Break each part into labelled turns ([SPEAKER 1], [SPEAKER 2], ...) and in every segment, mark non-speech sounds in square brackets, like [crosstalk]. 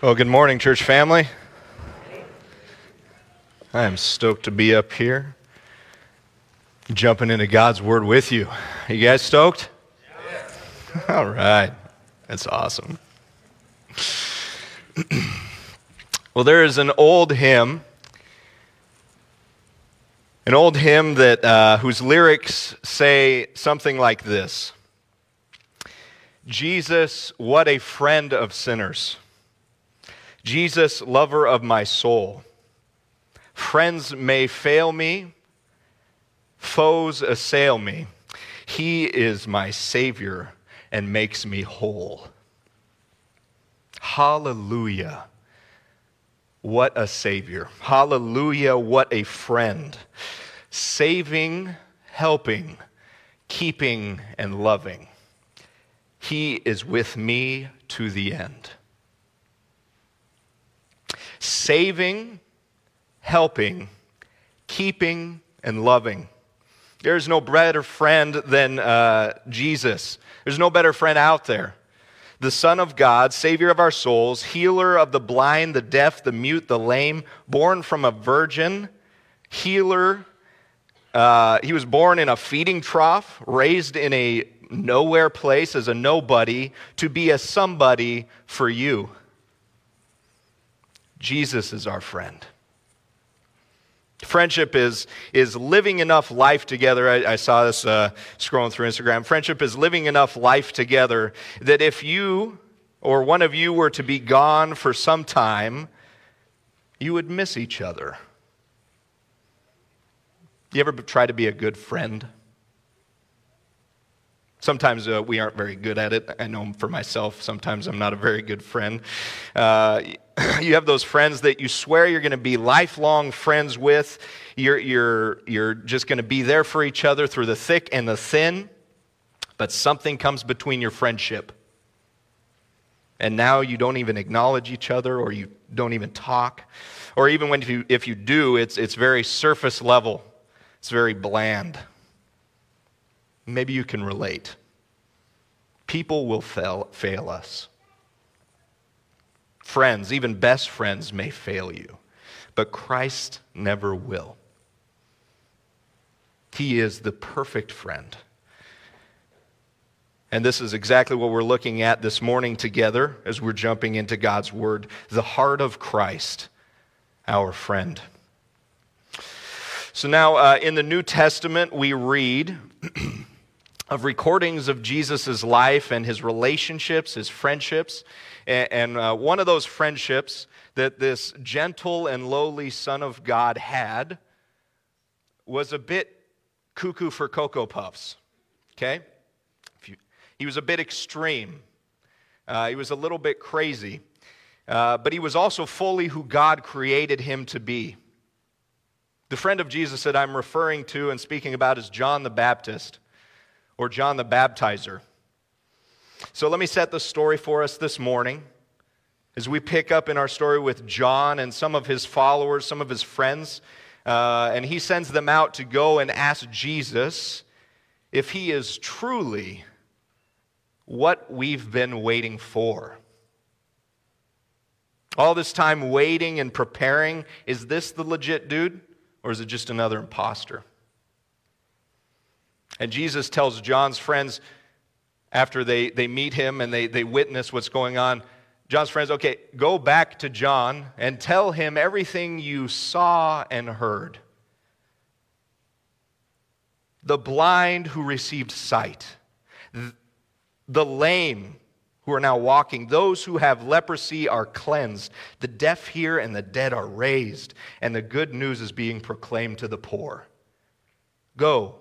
[SPEAKER 1] Well, good morning, church family. I am stoked to be up here, jumping into God's Word with you. Are you guys stoked? All right. That's awesome. [clears throat] well, there is an old hymn, an old hymn that uh, whose lyrics say something like this: "Jesus, what a friend of sinners." Jesus, lover of my soul. Friends may fail me, foes assail me. He is my Savior and makes me whole. Hallelujah. What a Savior. Hallelujah. What a friend. Saving, helping, keeping, and loving. He is with me to the end saving, helping, keeping, and loving. There's no better friend than uh, Jesus. There's no better friend out there. The Son of God, Savior of our souls, healer of the blind, the deaf, the mute, the lame, born from a virgin, healer. Uh, he was born in a feeding trough, raised in a nowhere place as a nobody to be a somebody for you. Jesus is our friend. Friendship is, is living enough life together. I, I saw this uh, scrolling through Instagram. Friendship is living enough life together that if you or one of you were to be gone for some time, you would miss each other. You ever try to be a good friend? Sometimes uh, we aren't very good at it. I know for myself, sometimes I'm not a very good friend. Uh, [laughs] you have those friends that you swear you're going to be lifelong friends with. You're, you're, you're just going to be there for each other through the thick and the thin, but something comes between your friendship. And now you don't even acknowledge each other or you don't even talk. Or even when you, if you do, it's, it's very surface level, it's very bland. Maybe you can relate. People will fail, fail us. Friends, even best friends, may fail you, but Christ never will. He is the perfect friend. And this is exactly what we're looking at this morning together as we're jumping into God's Word the heart of Christ, our friend. So now uh, in the New Testament, we read [clears throat] of recordings of Jesus' life and his relationships, his friendships. And, and uh, one of those friendships that this gentle and lowly Son of God had was a bit cuckoo for Cocoa Puffs. Okay? You, he was a bit extreme, uh, he was a little bit crazy, uh, but he was also fully who God created him to be. The friend of Jesus that I'm referring to and speaking about is John the Baptist or John the Baptizer. So let me set the story for us this morning as we pick up in our story with John and some of his followers, some of his friends. Uh, and he sends them out to go and ask Jesus if he is truly what we've been waiting for. All this time waiting and preparing, is this the legit dude or is it just another impostor? And Jesus tells John's friends after they, they meet him and they, they witness what's going on, John's friends, okay, go back to John and tell him everything you saw and heard. The blind who received sight, the lame who are now walking, those who have leprosy are cleansed, the deaf hear and the dead are raised, and the good news is being proclaimed to the poor. Go,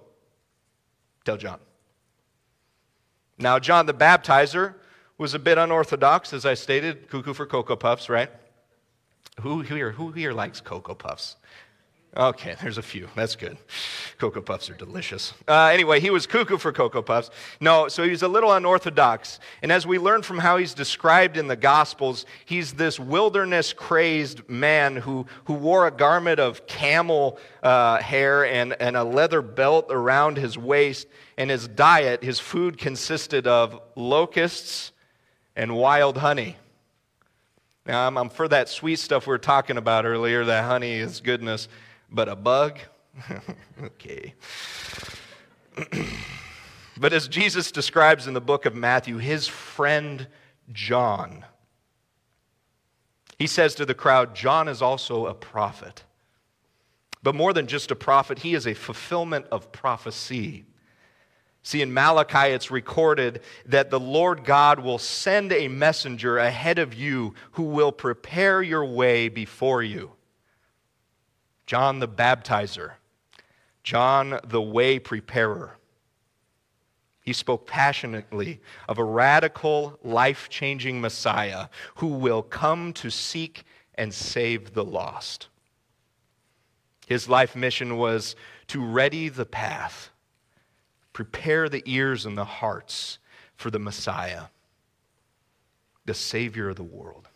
[SPEAKER 1] Tell John. Now, John the Baptizer was a bit unorthodox, as I stated, cuckoo for Cocoa Puffs, right? Who here, who here likes Cocoa Puffs? Okay, there's a few. That's good. Cocoa Puffs are delicious. Uh, anyway, he was cuckoo for Cocoa Puffs. No, so he's a little unorthodox. And as we learn from how he's described in the Gospels, he's this wilderness crazed man who, who wore a garment of camel uh, hair and, and a leather belt around his waist. And his diet, his food consisted of locusts and wild honey. Now, I'm, I'm for that sweet stuff we were talking about earlier, that honey is goodness, but a bug? [laughs] okay. [clears throat] but as Jesus describes in the book of Matthew, his friend John, he says to the crowd, John is also a prophet. But more than just a prophet, he is a fulfillment of prophecy. See, in Malachi, it's recorded that the Lord God will send a messenger ahead of you who will prepare your way before you. John the baptizer, John the way preparer. He spoke passionately of a radical, life changing Messiah who will come to seek and save the lost. His life mission was to ready the path Prepare the ears and the hearts for the Messiah, the Savior of the world.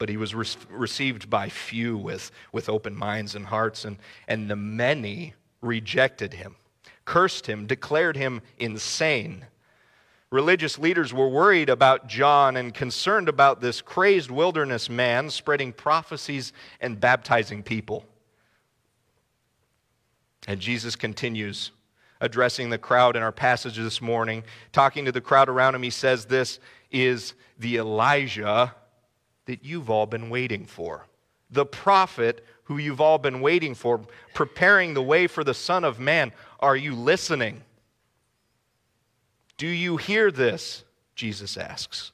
[SPEAKER 1] But he was re- received by few with, with open minds and hearts, and, and the many rejected him, cursed him, declared him insane. Religious leaders were worried about John and concerned about this crazed wilderness man spreading prophecies and baptizing people. And Jesus continues addressing the crowd in our passage this morning. Talking to the crowd around him, he says, This is the Elijah that you've all been waiting for. The prophet who you've all been waiting for, preparing the way for the Son of Man. Are you listening? Do you hear this? Jesus asks.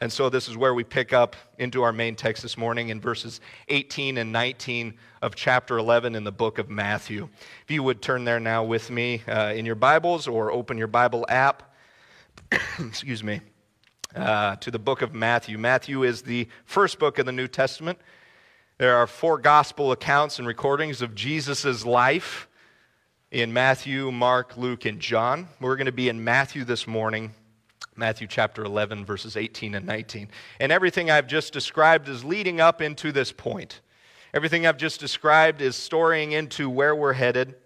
[SPEAKER 1] And so this is where we pick up into our main text this morning in verses 18 and 19 of chapter 11 in the book of Matthew. If you would turn there now with me uh, in your Bibles or open your Bible app, [coughs] excuse me, uh, to the book of Matthew. Matthew is the first book of the New Testament. There are four gospel accounts and recordings of Jesus' life in Matthew, Mark, Luke, and John. We're going to be in Matthew this morning Matthew chapter 11, verses 18 and 19. And everything I've just described is leading up into this point. Everything I've just described is storing into where we're headed.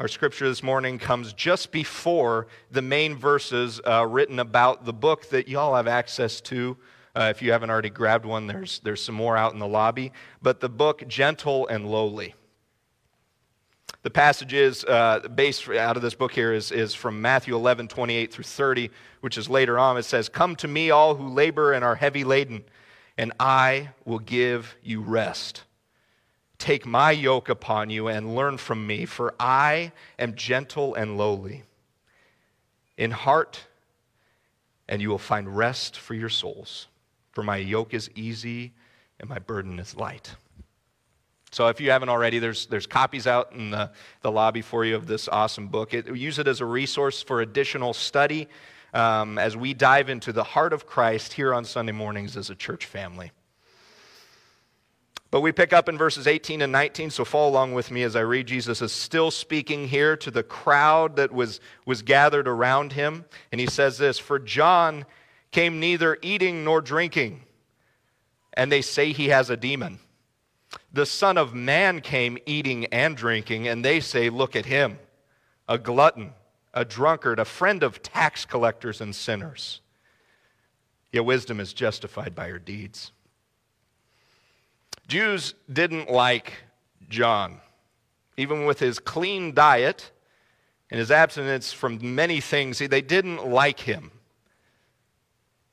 [SPEAKER 1] Our scripture this morning comes just before the main verses uh, written about the book that y'all have access to. Uh, if you haven't already grabbed one, there's, there's some more out in the lobby. But the book, Gentle and Lowly. The passage is uh, based out of this book here is, is from Matthew 11, 28 through 30, which is later on. It says, Come to me, all who labor and are heavy laden, and I will give you rest. Take my yoke upon you and learn from me, for I am gentle and lowly in heart, and you will find rest for your souls. For my yoke is easy and my burden is light. So if you haven't already, there's, there's copies out in the, the lobby for you of this awesome book. It, use it as a resource for additional study um, as we dive into the heart of Christ here on Sunday mornings as a church family. But we pick up in verses 18 and 19, so follow along with me as I read. Jesus is still speaking here to the crowd that was, was gathered around him. And he says this For John came neither eating nor drinking, and they say he has a demon. The Son of Man came eating and drinking, and they say, Look at him, a glutton, a drunkard, a friend of tax collectors and sinners. Yet wisdom is justified by her deeds. Jews didn't like John. Even with his clean diet and his abstinence from many things, they didn't like him.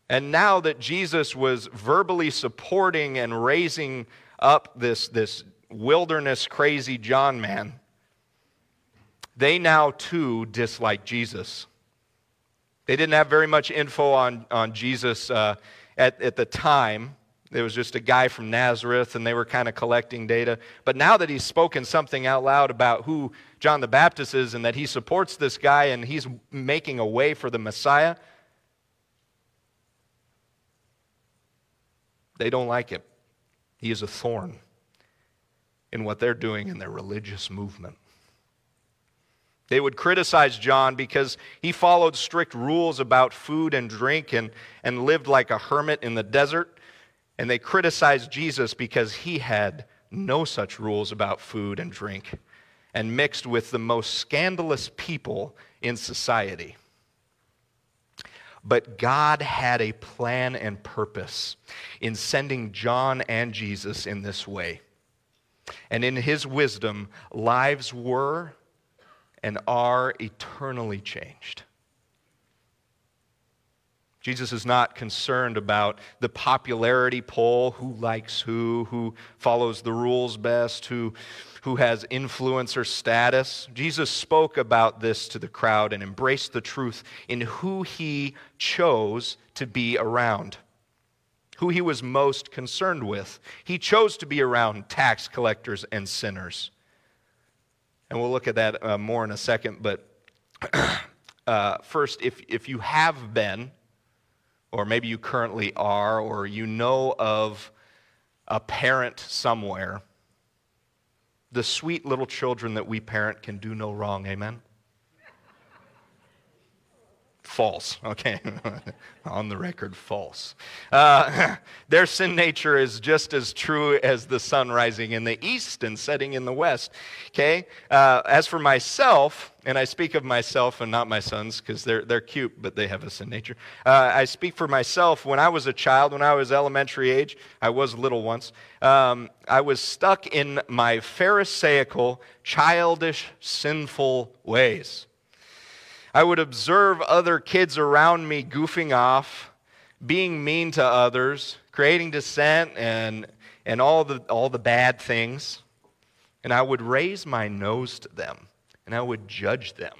[SPEAKER 1] And now that Jesus was verbally supporting and raising up this, this wilderness crazy John man, they now too dislike Jesus. They didn't have very much info on, on Jesus uh, at, at the time. There was just a guy from Nazareth, and they were kind of collecting data. But now that he's spoken something out loud about who John the Baptist is and that he supports this guy and he's making a way for the Messiah, they don't like it. He is a thorn in what they're doing in their religious movement. They would criticize John because he followed strict rules about food and drink and, and lived like a hermit in the desert. And they criticized Jesus because he had no such rules about food and drink and mixed with the most scandalous people in society. But God had a plan and purpose in sending John and Jesus in this way. And in his wisdom, lives were and are eternally changed. Jesus is not concerned about the popularity poll, who likes who, who follows the rules best, who, who has influence or status. Jesus spoke about this to the crowd and embraced the truth in who he chose to be around, who he was most concerned with. He chose to be around tax collectors and sinners. And we'll look at that uh, more in a second, but [clears throat] uh, first, if, if you have been, or maybe you currently are, or you know of a parent somewhere, the sweet little children that we parent can do no wrong. Amen? False. Okay. [laughs] On the record, false. Uh, [laughs] their sin nature is just as true as the sun rising in the east and setting in the west. Okay. Uh, as for myself, and I speak of myself and not my sons because they're, they're cute, but they have a sin nature. Uh, I speak for myself. When I was a child, when I was elementary age, I was little once, um, I was stuck in my Pharisaical, childish, sinful ways. I would observe other kids around me goofing off, being mean to others, creating dissent and, and all, the, all the bad things. And I would raise my nose to them and I would judge them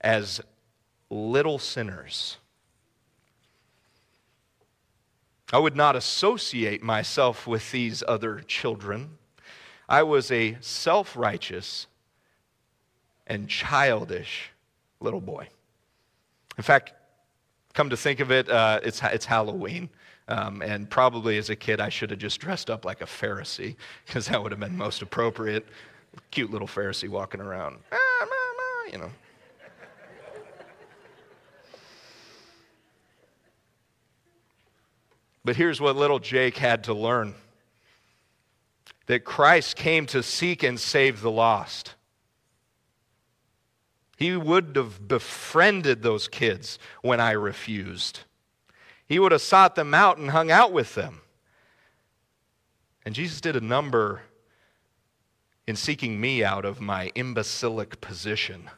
[SPEAKER 1] as little sinners. I would not associate myself with these other children. I was a self righteous and childish little boy. In fact, come to think of it, uh, it's, it's Halloween. Um, and probably as a kid, I should have just dressed up like a Pharisee because that would have been most appropriate. Cute little Pharisee walking around, ah, mama, you know. But here's what little Jake had to learn that Christ came to seek and save the lost. He would have befriended those kids when I refused. He would have sought them out and hung out with them. And Jesus did a number in seeking me out of my imbecilic position.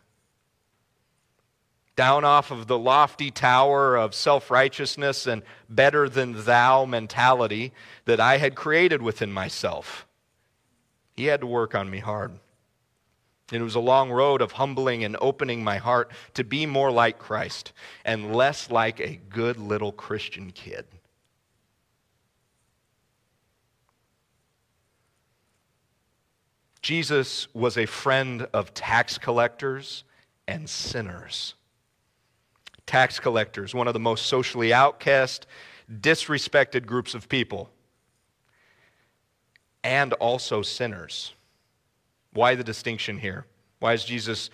[SPEAKER 1] Down off of the lofty tower of self righteousness and better than thou mentality that I had created within myself. He had to work on me hard. And it was a long road of humbling and opening my heart to be more like Christ and less like a good little Christian kid. Jesus was a friend of tax collectors and sinners. Tax collectors, one of the most socially outcast, disrespected groups of people, and also sinners. Why the distinction here? Why does Jesus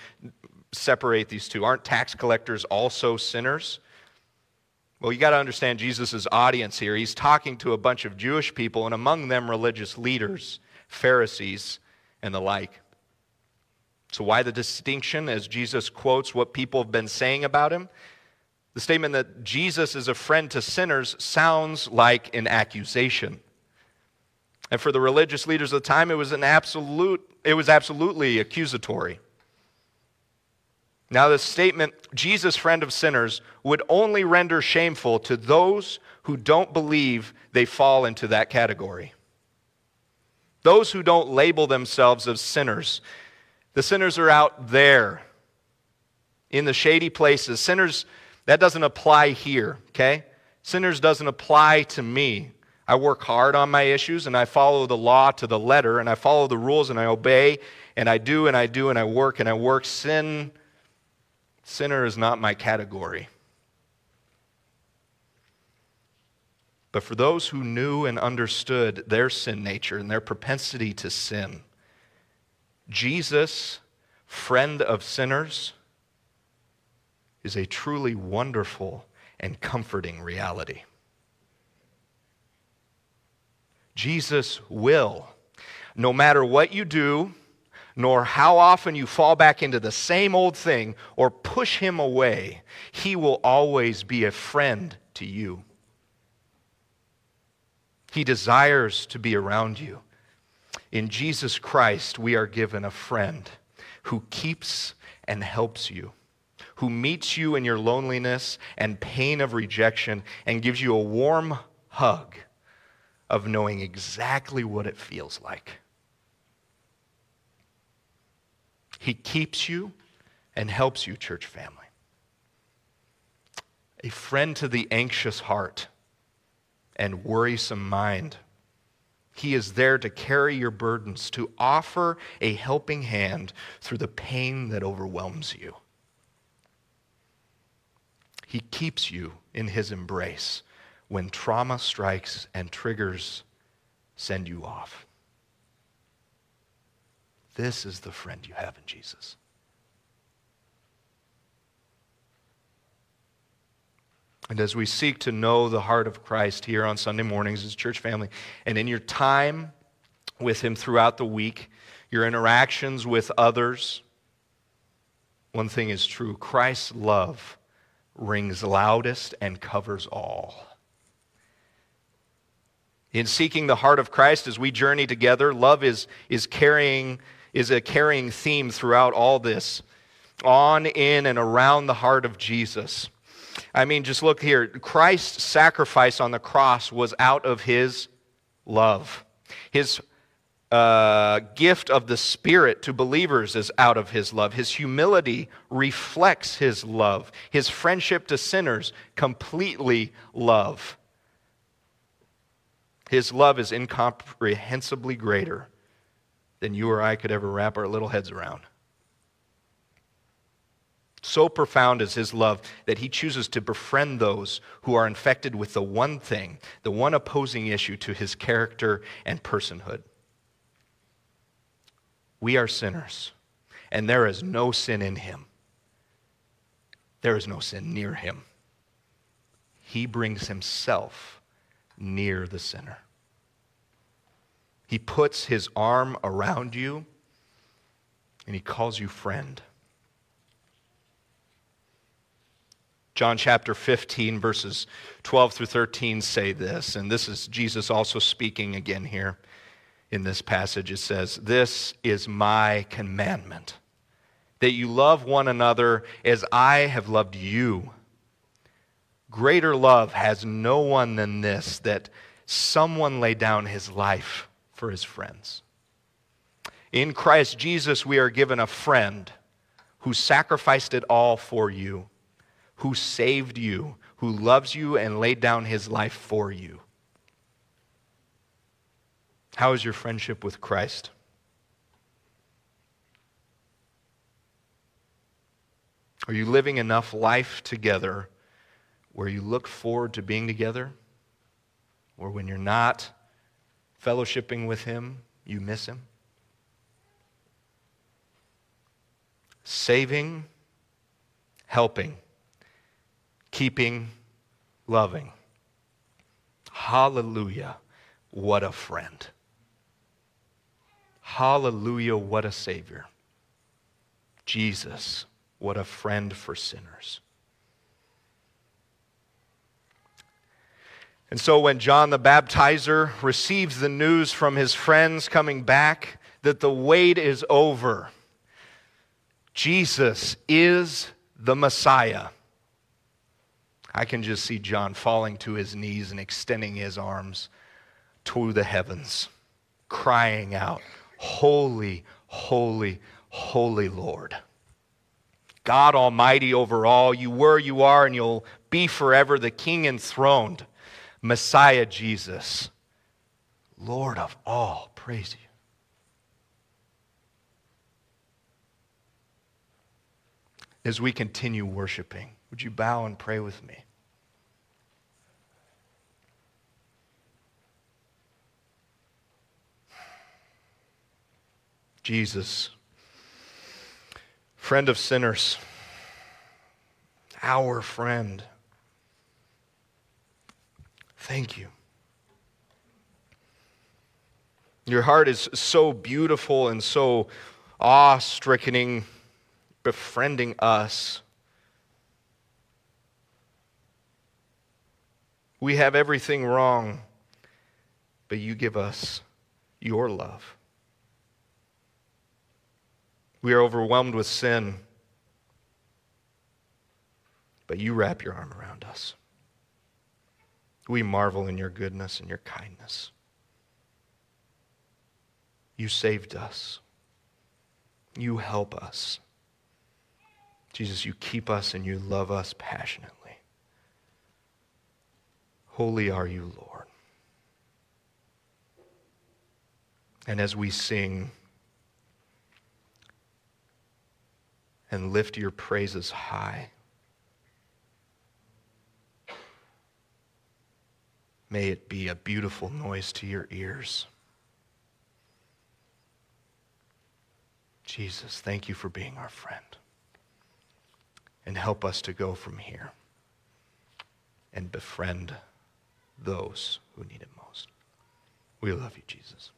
[SPEAKER 1] separate these two? Aren't tax collectors also sinners? Well, you got to understand Jesus' audience here. He's talking to a bunch of Jewish people, and among them, religious leaders, Pharisees, and the like. So, why the distinction as Jesus quotes what people have been saying about him? The statement that Jesus is a friend to sinners sounds like an accusation. And for the religious leaders of the time, it was an absolute it was absolutely accusatory. Now, the statement, Jesus, friend of sinners, would only render shameful to those who don't believe they fall into that category. Those who don't label themselves as sinners. The sinners are out there in the shady places. Sinners, that doesn't apply here, okay? Sinners doesn't apply to me. I work hard on my issues and I follow the law to the letter and I follow the rules and I obey and I do and I do and I work and I work. Sin, sinner is not my category. But for those who knew and understood their sin nature and their propensity to sin, Jesus, friend of sinners, is a truly wonderful and comforting reality. Jesus will. No matter what you do, nor how often you fall back into the same old thing or push him away. He will always be a friend to you. He desires to be around you. In Jesus Christ, we are given a friend who keeps and helps you, who meets you in your loneliness and pain of rejection and gives you a warm hug of knowing exactly what it feels like. He keeps you and helps you, church family. A friend to the anxious heart and worrisome mind. He is there to carry your burdens, to offer a helping hand through the pain that overwhelms you. He keeps you in his embrace when trauma strikes and triggers send you off. This is the friend you have in Jesus. And as we seek to know the heart of Christ here on Sunday mornings as church family, and in your time with Him throughout the week, your interactions with others, one thing is true Christ's love rings loudest and covers all. In seeking the heart of Christ as we journey together, love is, is, carrying, is a carrying theme throughout all this, on, in, and around the heart of Jesus. I mean, just look here. Christ's sacrifice on the cross was out of his love. His uh, gift of the Spirit to believers is out of his love. His humility reflects his love. His friendship to sinners completely love. His love is incomprehensibly greater than you or I could ever wrap our little heads around. So profound is his love that he chooses to befriend those who are infected with the one thing, the one opposing issue to his character and personhood. We are sinners, and there is no sin in him. There is no sin near him. He brings himself near the sinner. He puts his arm around you and he calls you friend. John chapter 15, verses 12 through 13 say this, and this is Jesus also speaking again here in this passage. It says, This is my commandment, that you love one another as I have loved you. Greater love has no one than this, that someone lay down his life for his friends. In Christ Jesus, we are given a friend who sacrificed it all for you, who saved you, who loves you and laid down his life for you. How is your friendship with Christ? Are you living enough life together where you look forward to being together, or when you're not fellowshipping with Him, you miss Him? Saving, helping, keeping, loving. Hallelujah, what a friend. Hallelujah, what a Savior. Jesus, what a friend for sinners. And so when John the Baptizer receives the news from his friends coming back that the wait is over, Jesus is the Messiah. I can just see John falling to his knees and extending his arms to the heavens, crying out, Holy, holy, holy Lord. God Almighty over all, you were, you are, and you'll be forever the King enthroned. Messiah Jesus, Lord of all, praise you. As we continue worshiping, would you bow and pray with me? Jesus, friend of sinners, our friend. Thank you. Your heart is so beautiful and so awe stricken, befriending us. We have everything wrong, but you give us your love. We are overwhelmed with sin, but you wrap your arm around us. We marvel in your goodness and your kindness. You saved us. You help us. Jesus, you keep us and you love us passionately. Holy are you, Lord. And as we sing and lift your praises high, may it be a beautiful noise to your ears. Jesus, thank you for being our friend. And help us to go from here and befriend those who need it most. We love you, Jesus.